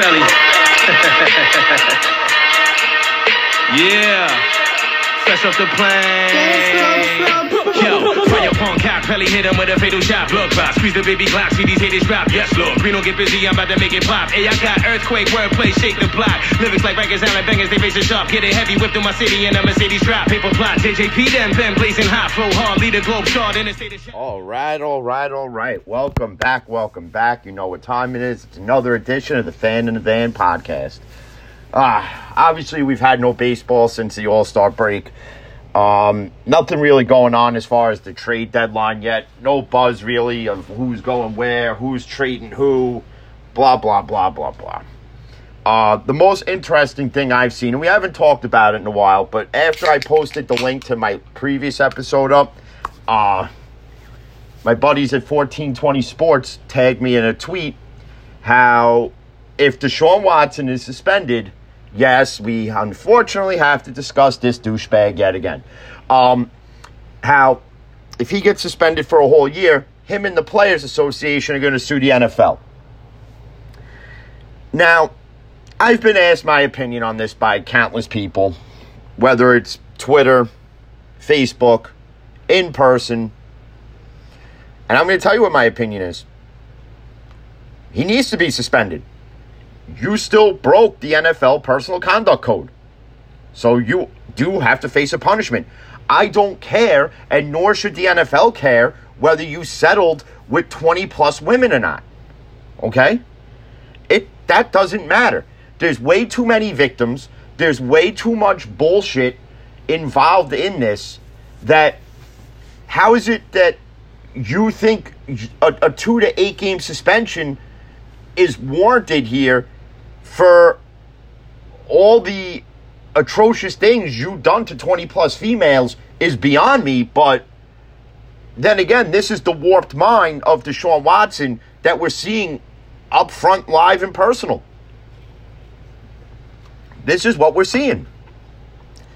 Belly. yeah. Fresh off the plane. Pelly hit him with a fatal shot. Blood box, squeeze the baby Glock, see these haters drop. Yes, Lord. Don't get busy, I'm about to make it pop. Hey, I got earthquake, wordplay, shake the block. Lyrics like records, Allen bangers, they face it sharp. Get it heavy, whipped through my city in a Mercedes drop. Paper plot, JJP, them, Ben blazing hot. Flow hard, lead a globe shard in the state of All right, all right, all right. Welcome back, welcome back. You know what time it is. It's another edition of the Fan in the Van podcast. Ah, obviously, we've had no baseball since the All Star break. Um, nothing really going on as far as the trade deadline yet. No buzz really of who's going where, who's trading who, blah, blah, blah, blah, blah. Uh, the most interesting thing I've seen, and we haven't talked about it in a while, but after I posted the link to my previous episode up, uh, my buddies at 1420 Sports tagged me in a tweet how if Deshaun Watson is suspended, yes, we unfortunately have to discuss this douchebag yet again. Um, how if he gets suspended for a whole year, him and the Players Association are going to sue the NFL. Now, I've been asked my opinion on this by countless people, whether it's Twitter, Facebook, in person, and I'm going to tell you what my opinion is. He needs to be suspended you still broke the NFL personal conduct code. So you do have to face a punishment. I don't care, and nor should the NFL care whether you settled with 20 plus women or not. Okay? It that doesn't matter. There's way too many victims. There's way too much bullshit involved in this that how is it that you think a, a 2 to 8 game suspension is warranted here for all the atrocious things you've done to 20 plus females is beyond me. But then again, this is the warped mind of Deshaun Watson that we're seeing up front, live, and personal. This is what we're seeing.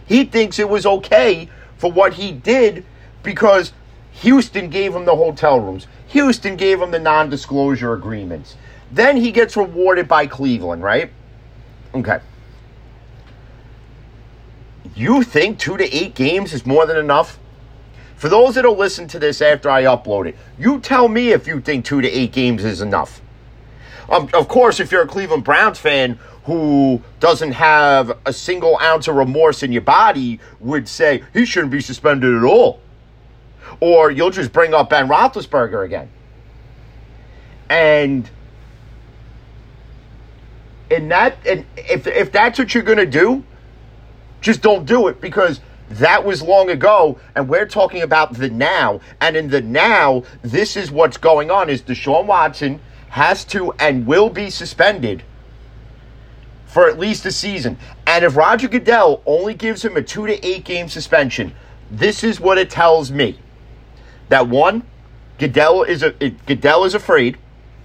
He thinks it was okay for what he did because Houston gave him the hotel rooms. Houston gave him the non disclosure agreements. Then he gets rewarded by Cleveland, right? Okay. You think two to eight games is more than enough? For those that'll listen to this after I upload it, you tell me if you think two to eight games is enough. Um, of course, if you're a Cleveland Browns fan who doesn't have a single ounce of remorse in your body, would say he shouldn't be suspended at all. Or you'll just bring up Ben Roethlisberger again. And and that and if if that's what you're to do, just don't do it because that was long ago and we're talking about the now and in the now this is what's going on is Deshaun Watson has to and will be suspended for at least a season. And if Roger Goodell only gives him a 2 to 8 game suspension, this is what it tells me. That one, Goodell is a Goodell is afraid.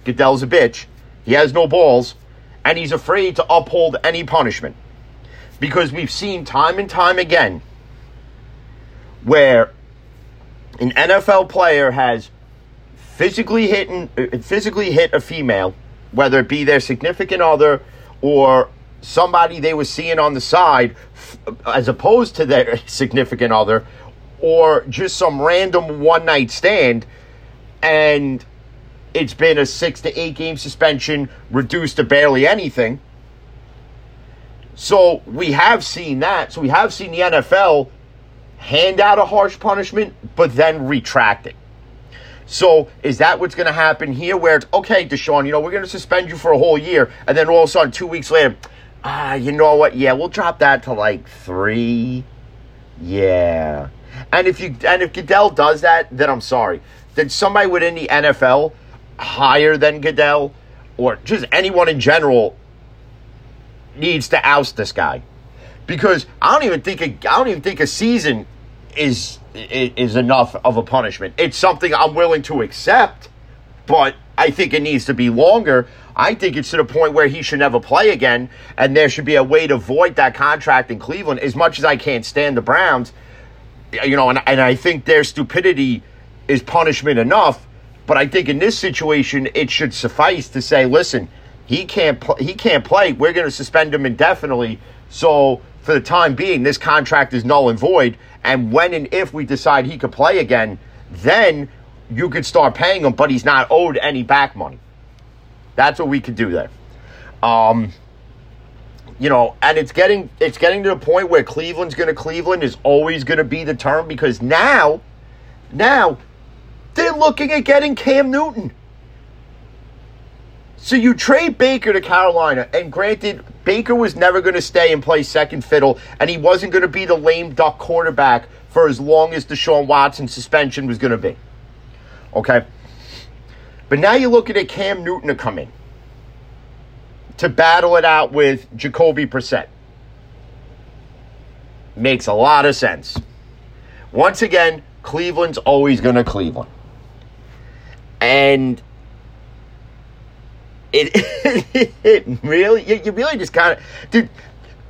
Goodell's a bitch. He has no balls and he's afraid to uphold any punishment. Because we've seen time and time again where an NFL player has physically hit uh, physically hit a female, whether it be their significant other or somebody they were seeing on the side, as opposed to their significant other, or just some random one night stand, and it's been a six to eight game suspension, reduced to barely anything. So we have seen that. So we have seen the NFL hand out a harsh punishment, but then retract it. So is that what's going to happen here? Where it's okay, Deshaun, you know we're going to suspend you for a whole year, and then all of a sudden, two weeks later, ah, you know what? Yeah, we'll drop that to like three. Yeah, and if you and if Goodell does that, then I'm sorry. Then somebody within the NFL higher than Goodell or just anyone in general needs to oust this guy because I don't even think a, I don't even think a season is is enough of a punishment. It's something I'm willing to accept, but I think it needs to be longer. I think it's to the point where he should never play again, and there should be a way to void that contract in Cleveland. As much as I can't stand the Browns, you know, and, and I think their stupidity is punishment enough. But I think in this situation, it should suffice to say, listen, he can't pl- he can't play. We're going to suspend him indefinitely. So for the time being, this contract is null and void. And when and if we decide he could play again, then you could start paying him, but he's not owed any back money. That's what we could do there. Um, you know, and it's getting it's getting to the point where Cleveland's going to Cleveland is always going to be the term because now, now they're looking at getting Cam Newton. So you trade Baker to Carolina, and granted, Baker was never going to stay and play second fiddle, and he wasn't going to be the lame duck quarterback for as long as Deshaun Watson suspension was going to be. Okay? But now you're looking at Cam Newton to come in to battle it out with Jacoby Brissett. Makes a lot of sense. Once again, Cleveland's always going to Cleveland. And it, it really, you, really just kind of, dude,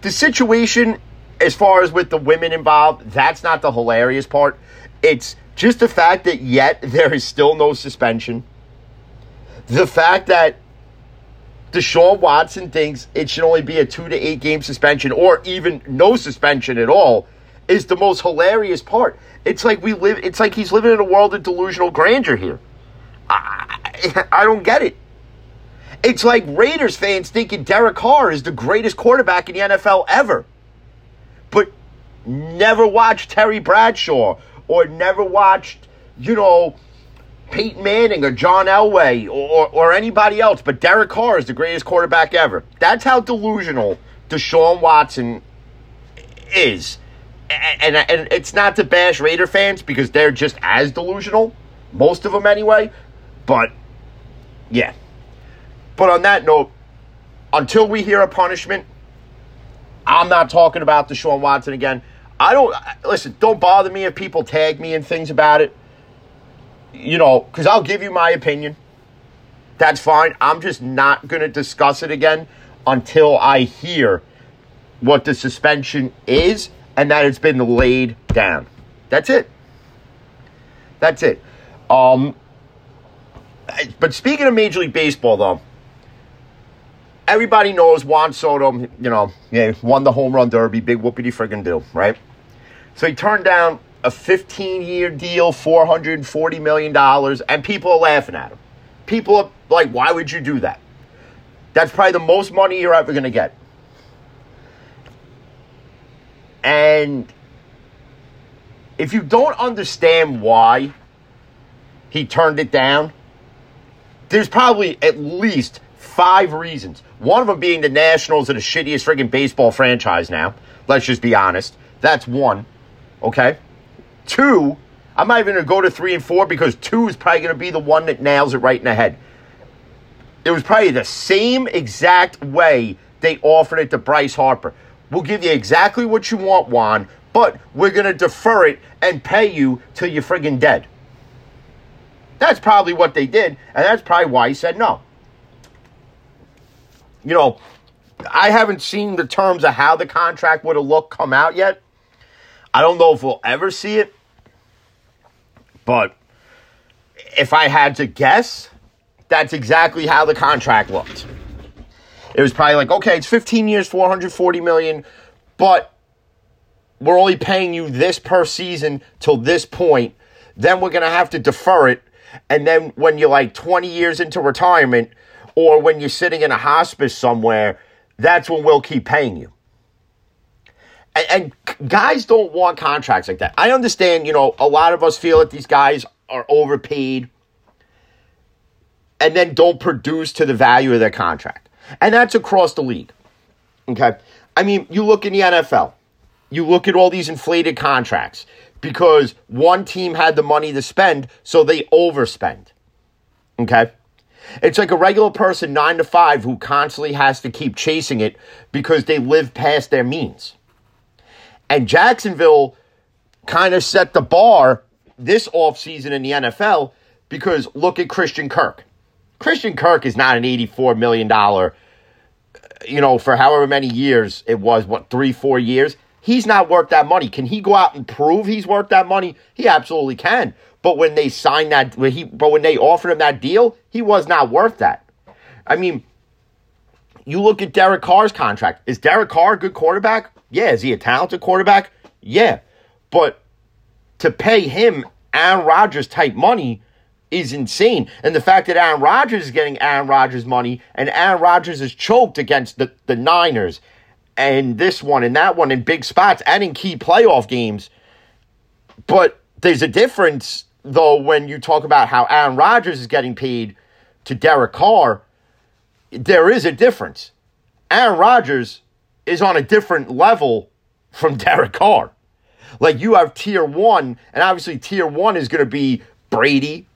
the situation as far as with the women involved, that's not the hilarious part. It's just the fact that yet there is still no suspension. The fact that Deshaun Watson thinks it should only be a two to eight game suspension or even no suspension at all is the most hilarious part. It's like we live, it's like he's living in a world of delusional grandeur here. I, I don't get it. It's like Raiders fans thinking Derek Carr is the greatest quarterback in the NFL ever, but never watched Terry Bradshaw or never watched, you know, Peyton Manning or John Elway or, or anybody else, but Derek Carr is the greatest quarterback ever. That's how delusional Deshaun Watson is. And, and, and it's not to bash Raider fans because they're just as delusional, most of them anyway. But yeah. But on that note, until we hear a punishment, I'm not talking about Deshaun Watson again. I don't listen. Don't bother me if people tag me and things about it you know, because I'll give you my opinion. That's fine. I'm just not going to discuss it again until I hear what the suspension is and that it's been laid down. That's it. That's it. Um, but speaking of Major League Baseball, though, everybody knows Juan Soto, you know, yeah, won the home run derby, big whoopity friggin' do, right? So he turned down a 15 year deal, $440 million, and people are laughing at him. People are like, why would you do that? That's probably the most money you're ever going to get. And if you don't understand why he turned it down, there's probably at least five reasons. One of them being the Nationals are the shittiest friggin' baseball franchise now. Let's just be honest. That's one. Okay? Two, I'm not even going to go to three and four because two is probably going to be the one that nails it right in the head. It was probably the same exact way they offered it to Bryce Harper. We'll give you exactly what you want, Juan, but we're going to defer it and pay you till you're friggin' dead. That's probably what they did, and that's probably why he said no. You know, I haven't seen the terms of how the contract would have looked come out yet. I don't know if we'll ever see it. But if I had to guess, that's exactly how the contract looked. It was probably like, okay, it's 15 years, 440 million, but we're only paying you this per season till this point. Then we're going to have to defer it. And then when you're like 20 years into retirement or when you're sitting in a hospice somewhere, that's when we'll keep paying you. And, and guys don't want contracts like that. I understand, you know, a lot of us feel that these guys are overpaid and then don't produce to the value of their contract. And that's across the league. Okay. I mean, you look in the NFL, you look at all these inflated contracts because one team had the money to spend, so they overspend. Okay. It's like a regular person, nine to five, who constantly has to keep chasing it because they live past their means. And Jacksonville kind of set the bar this offseason in the NFL because look at Christian Kirk. Christian Kirk is not an $84 million, you know, for however many years it was, what, three, four years? He's not worth that money. Can he go out and prove he's worth that money? He absolutely can. But when they signed that, when he, but when they offered him that deal, he was not worth that. I mean, you look at Derek Carr's contract. Is Derek Carr a good quarterback? Yeah. Is he a talented quarterback? Yeah. But to pay him Aaron Rodgers type money is insane. And the fact that Aaron Rodgers is getting Aaron Rodgers money and Aaron Rodgers is choked against the, the Niners and this one and that one in big spots and in key playoff games. But there's a difference, though, when you talk about how Aaron Rodgers is getting paid to Derek Carr. There is a difference. Aaron Rodgers is on a different level from Derek Carr. Like you have tier one, and obviously tier one is going to be Brady,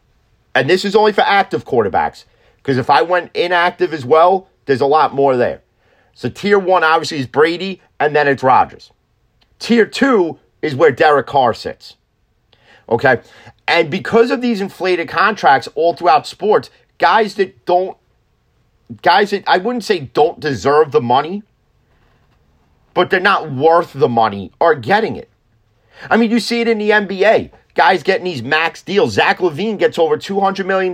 and this is only for active quarterbacks. Because if I went inactive as well, there's a lot more there. So tier one obviously is Brady, and then it's Rodgers. Tier two is where Derek Carr sits. Okay. And because of these inflated contracts all throughout sports, guys that don't, guys that I wouldn't say don't deserve the money, but they're not worth the money are getting it. I mean, you see it in the NBA. Guys getting these max deals. Zach LaVine gets over $200 million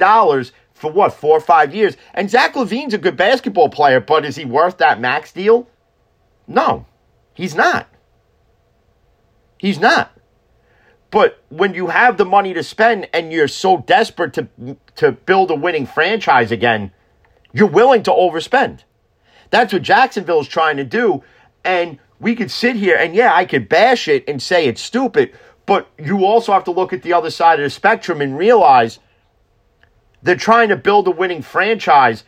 for what, four or five years. And Zach LaVine's a good basketball player, but is he worth that max deal? No, he's not. He's not. But when you have the money to spend and you're so desperate to, to build a winning franchise again, you're willing to overspend. That's what Jacksonville's trying to do. And we could sit here and, yeah, I could bash it and say it's stupid, but you also have to look at the other side of the spectrum and realize – they're trying to build a winning franchise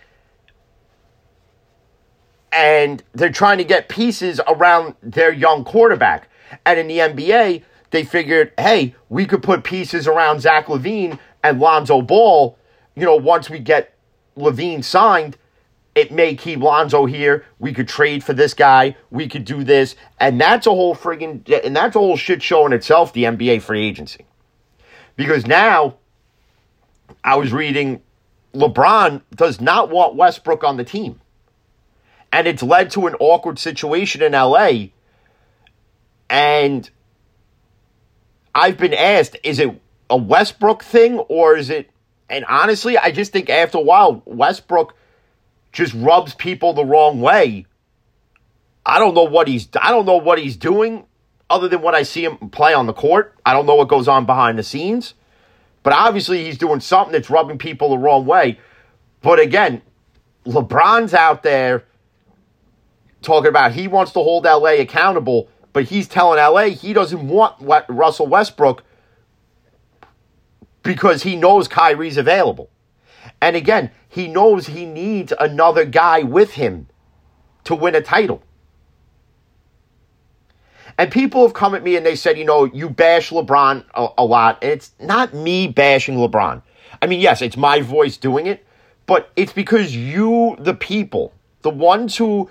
and they're trying to get pieces around their young quarterback. And in the NBA, they figured, hey, we could put pieces around Zach LaVine and Lonzo Ball. You know, once we get LaVine signed, it may keep Lonzo here. We could trade for this guy. We could do this. And that's a whole friggin' and that's a whole shit show in itself, the NBA free agency. Because now I was reading LeBron does not want Westbrook on the team. And it's led to an awkward situation in LA. And I've been asked, is it a Westbrook thing or is it and honestly, I just think after a while Westbrook just rubs people the wrong way. I don't know what he's I don't know what he's doing other than what I see him play on the court. I don't know what goes on behind the scenes. But obviously, he's doing something that's rubbing people the wrong way. But again, LeBron's out there talking about he wants to hold LA accountable, but he's telling LA he doesn't want Russell Westbrook because he knows Kyrie's available. And again, he knows he needs another guy with him to win a title. And people have come at me and they said, you know, you bash LeBron a, a lot. It's not me bashing LeBron. I mean, yes, it's my voice doing it, but it's because you, the people, the ones who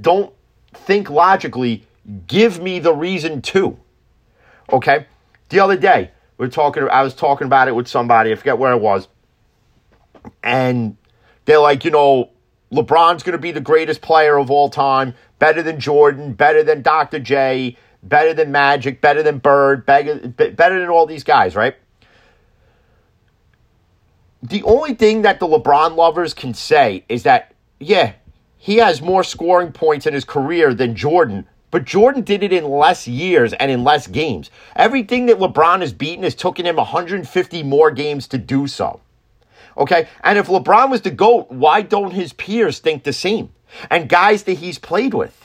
don't think logically, give me the reason to. Okay? The other day, we are talking I was talking about it with somebody, I forget where it was. And they're like, you know, LeBron's going to be the greatest player of all time, better than Jordan, better than Dr. J, better than Magic, better than Bird, better, than all these guys, right? The only thing that the LeBron lovers can say is that, yeah, he has more scoring points in his career than Jordan, but Jordan did it in less years and in less games. Everything that LeBron has beaten has taken him 150 more games to do so. Okay? And if LeBron was the GOAT, why don't his peers think the same? And guys that he's played with.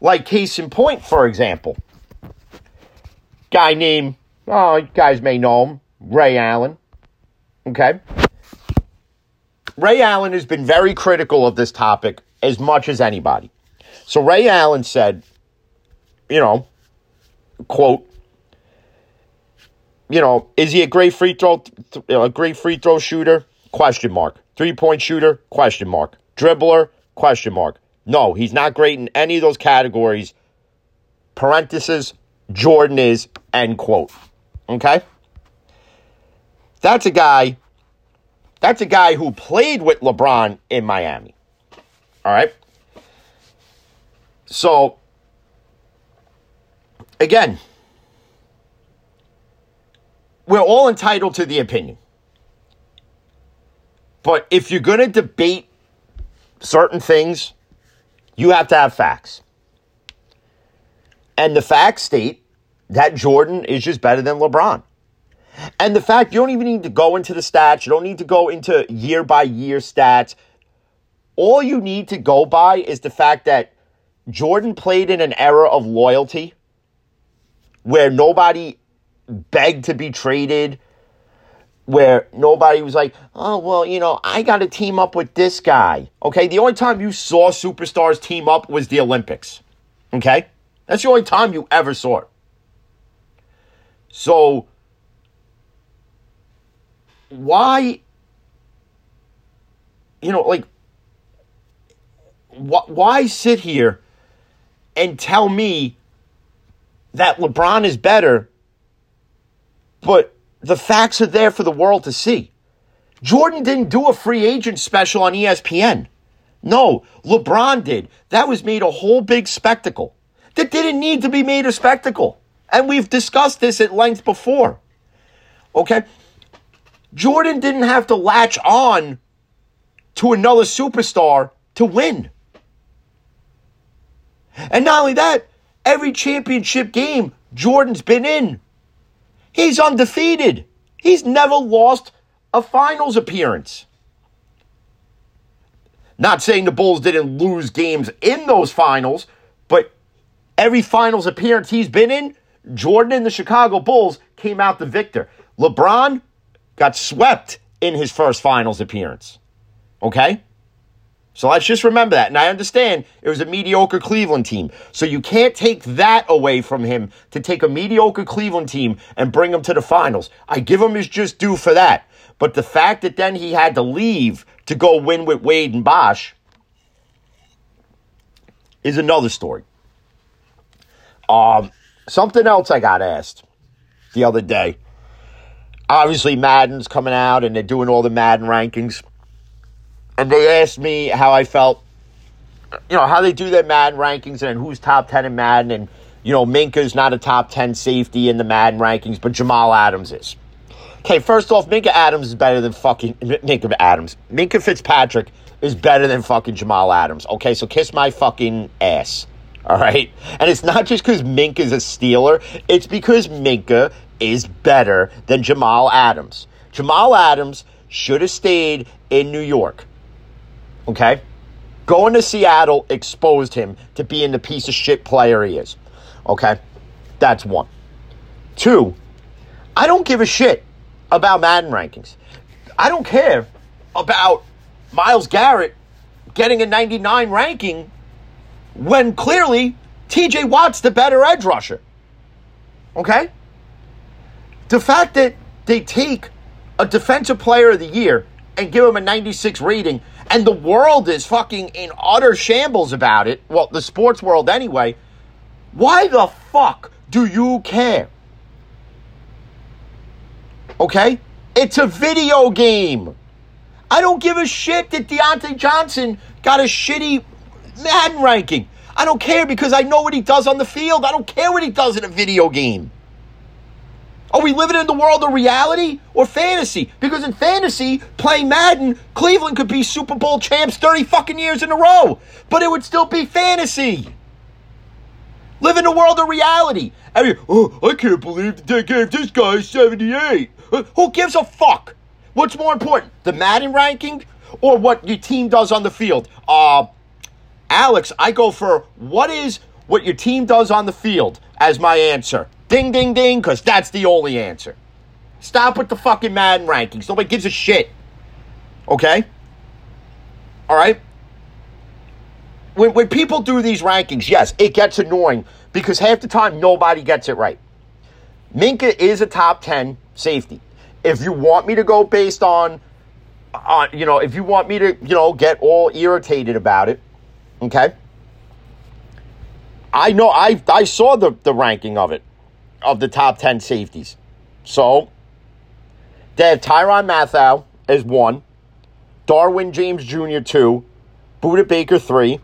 Like case in point, for example. Guy named, oh, you guys may know him, Ray Allen. Okay? Ray Allen has been very critical of this topic as much as anybody. So Ray Allen said, you know, quote, you know, is he a great free throw, a great free throw shooter? Question mark. Three point shooter? Question mark. Dribbler? Question mark. No, he's not great in any of those categories. Parenthesis, Jordan is, end quote. Okay? That's a guy, that's a guy who played with LeBron in Miami. All right? So, again, we're all entitled to the opinion. But if you're going to debate certain things, you have to have facts. And the facts state that Jordan is just better than LeBron. And the fact you don't even need to go into the stats, you don't need to go into year by year stats. All you need to go by is the fact that Jordan played in an era of loyalty where nobody begged to be traded, where nobody was like, oh, well, you know, I got to team up with this guy. Okay. The only time you saw superstars team up was the Olympics. Okay. That's the only time you ever saw it. So, why, you know, like, wh- why sit here and tell me that LeBron is better, but the facts are there for the world to see? Jordan didn't do a free agent special on ESPN. No, LeBron did. That was made a whole big spectacle that didn't need to be made a spectacle. And we've discussed this at length before. Okay? Jordan didn't have to latch on to another superstar to win. And not only that, every championship game Jordan's been in, he's undefeated. He's never lost a finals appearance. Not saying the Bulls didn't lose games in those finals, but every finals appearance he's been in, Jordan and the Chicago Bulls came out the victor. LeBron got swept in his first finals appearance. Okay? So let's just remember that. And I understand it was a mediocre Cleveland team. So you can't take that away from him to take a mediocre Cleveland team and bring him to the finals. I give him his just due for that. But the fact that then he had to leave to go win with Wade and Bosh is another story. Um, something else I got asked the other day. Obviously, Madden's coming out and they're doing all the Madden rankings. And they asked me how I felt, you know, how they do their Madden rankings and who's top 10 in Madden. And, you know, Minkah's not a top 10 safety in the Madden rankings, but Jamal Adams is. Okay, first off, Minkah Adams is better than fucking Minkah Adams. Minkah Fitzpatrick is better than fucking Jamal Adams. Okay, so kiss my fucking ass. All right. And it's not just because Mink is a Steeler, it's because Minkah is better than Jamal Adams. Jamal Adams should have stayed in New York. Okay? Going to Seattle exposed him to being the piece of shit player he is. Okay? That's one. Two, I don't give a shit about Madden rankings. I don't care about Myles Garrett getting a 99 ranking when clearly TJ Watt's the better edge rusher. Okay? The fact that they take a defensive player of the year and give him a 96 rating and the world is fucking in utter shambles about it, well, the sports world anyway, why the fuck do you care? Okay? It's a video game. I don't give a shit that Diontae Johnson got a shitty Madden ranking. I don't care because I know what he does on the field. I don't care what he does in a video game. Are we living in the world of reality or fantasy? Because in fantasy, playing Madden, Cleveland could be Super Bowl champs 30 fucking years in a row, but it would still be fantasy. Live in the world of reality. I mean, oh, I can't believe they gave this guy 78. Uh, who gives a fuck? What's more important, the Madden ranking or what your team does on the field? Uh, Alex, I go for what is what your team does on the field as my answer. Ding, ding, ding, because that's the only answer. Stop with the fucking Madden rankings. Nobody gives a shit. Okay? All right? When, when people do these rankings, yes, it gets annoying because half the time nobody gets it right. Minkah is a top 10 safety. If you want me to go based on, on you know, if you want me to, you know, get all irritated about it, Okay. I know I I saw the, the ranking of it, of the top 10 safeties. So they have Tyrann Mathieu as one, Derwin James Jr. two, Budda Baker three,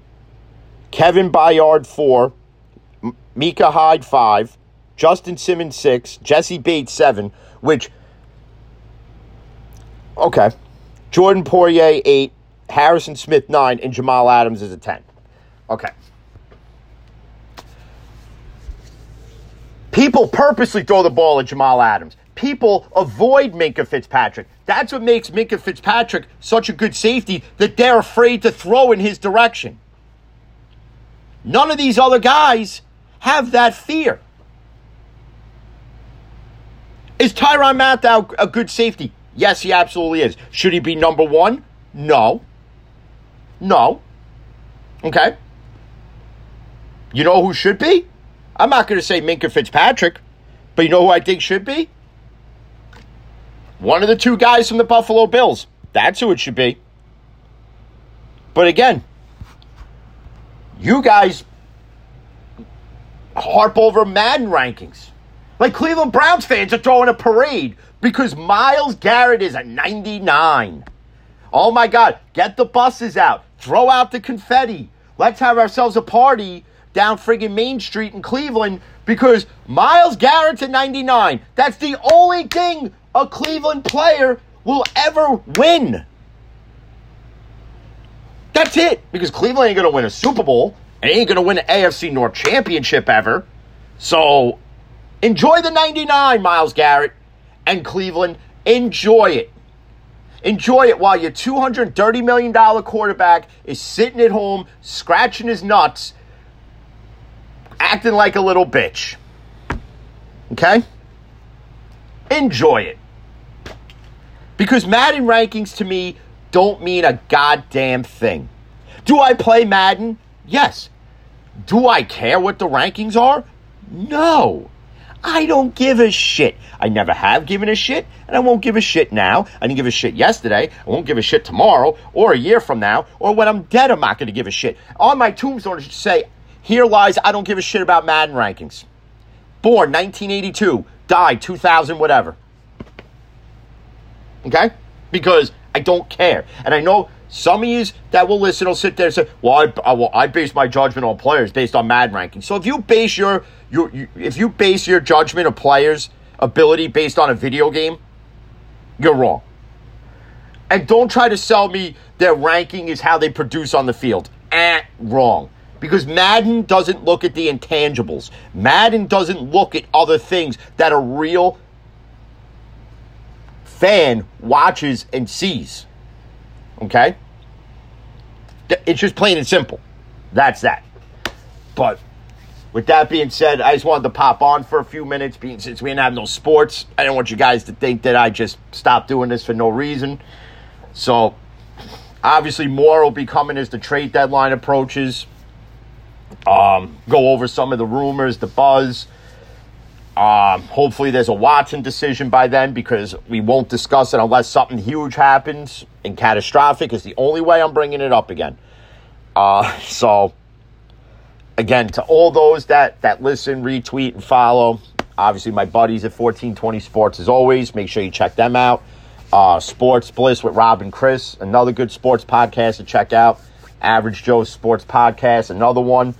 Kevin Byard four, M- Micah Hyde five, Justin Simmons six, Jessie Bates seven, which okay. Jordan Poyer eight, Harrison Smith nine, and Jamal Adams is a ten. Okay. People purposely throw the ball at Jamal Adams. People avoid Minkah Fitzpatrick. That's what makes Minkah Fitzpatrick such a good safety that they're afraid to throw in his direction. None of these other guys have that fear. Is Tyrann Mathieu a good safety? Yes, he absolutely is. Should he be number one? No. No. Okay. You know who should be? I'm not going to say Minkah Fitzpatrick, but you know who I think should be? One of the two guys from the Buffalo Bills. That's who it should be. But again, you guys harp over Madden rankings. Like Cleveland Browns fans are throwing a parade because Myles Garrett is a 99. Oh my God, get the buses out. Throw out the confetti. Let's have ourselves a party down friggin' Main Street in Cleveland because Myles Garrett's a 99. That's the only thing a Cleveland player will ever win. That's it. Because Cleveland ain't going to win a Super Bowl and ain't going to win an AFC North championship ever. So enjoy the 99, Myles Garrett and Cleveland. Enjoy it. Enjoy it while your $230 million quarterback is sitting at home, scratching his nuts, acting like a little bitch. Okay? Enjoy it. Because Madden rankings to me don't mean a goddamn thing. Do I play Madden? Yes. Do I care what the rankings are? No. I don't give a shit. I never have given a shit, and I won't give a shit now. I didn't give a shit yesterday. I won't give a shit tomorrow, or a year from now, or when I'm dead, I'm not going to give a shit. On my tombstone, it should say, Here lies, I don't give a shit about Madden rankings. Born 1982, died 2000, whatever. Okay? Because I don't care. And I know some of you that will listen will sit there and say, "Well, I, I, well, I base my judgment on players based on Madden rankings." So if you base your, your, you, if you base your judgment of players' ability based on a video game, you're wrong. And don't try to sell me their ranking is how they produce on the field. Eh, wrong. Because Madden doesn't look at the intangibles. Madden doesn't look at other things that a real fan watches and sees. Okay? It's just plain and simple. That's that. But with that being said, I just wanted to pop on for a few minutes, being since we didn't have no sports. I didn't want you guys to think that I just stopped doing this for no reason. So obviously more will be coming as the trade deadline approaches. Um, go over some of the rumors, the buzz. Um, hopefully, there's a Watson decision by then because we won't discuss it unless something huge happens and catastrophic. Is the only way I'm bringing it up again. Uh, so, again, to all those that that listen, retweet, and follow, obviously my buddies at 1420 Sports as always. Make sure you check them out. Uh, Sports Bliss with Rob and Chris, another good sports podcast to check out. Average Joe Sports Podcast, another one.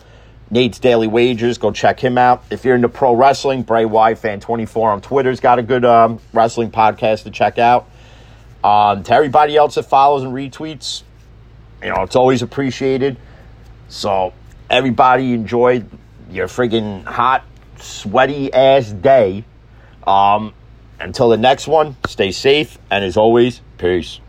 Nate's Daily Wagers. Go check him out. If you're into pro wrestling, Bray Wyatt Fan 24 on Twitter's got a good um, wrestling podcast to check out. Um, to everybody else that follows and retweets, you know, it's always appreciated. So, everybody enjoy your friggin' hot, sweaty ass day. Um, until the next one, stay safe, and as always, peace.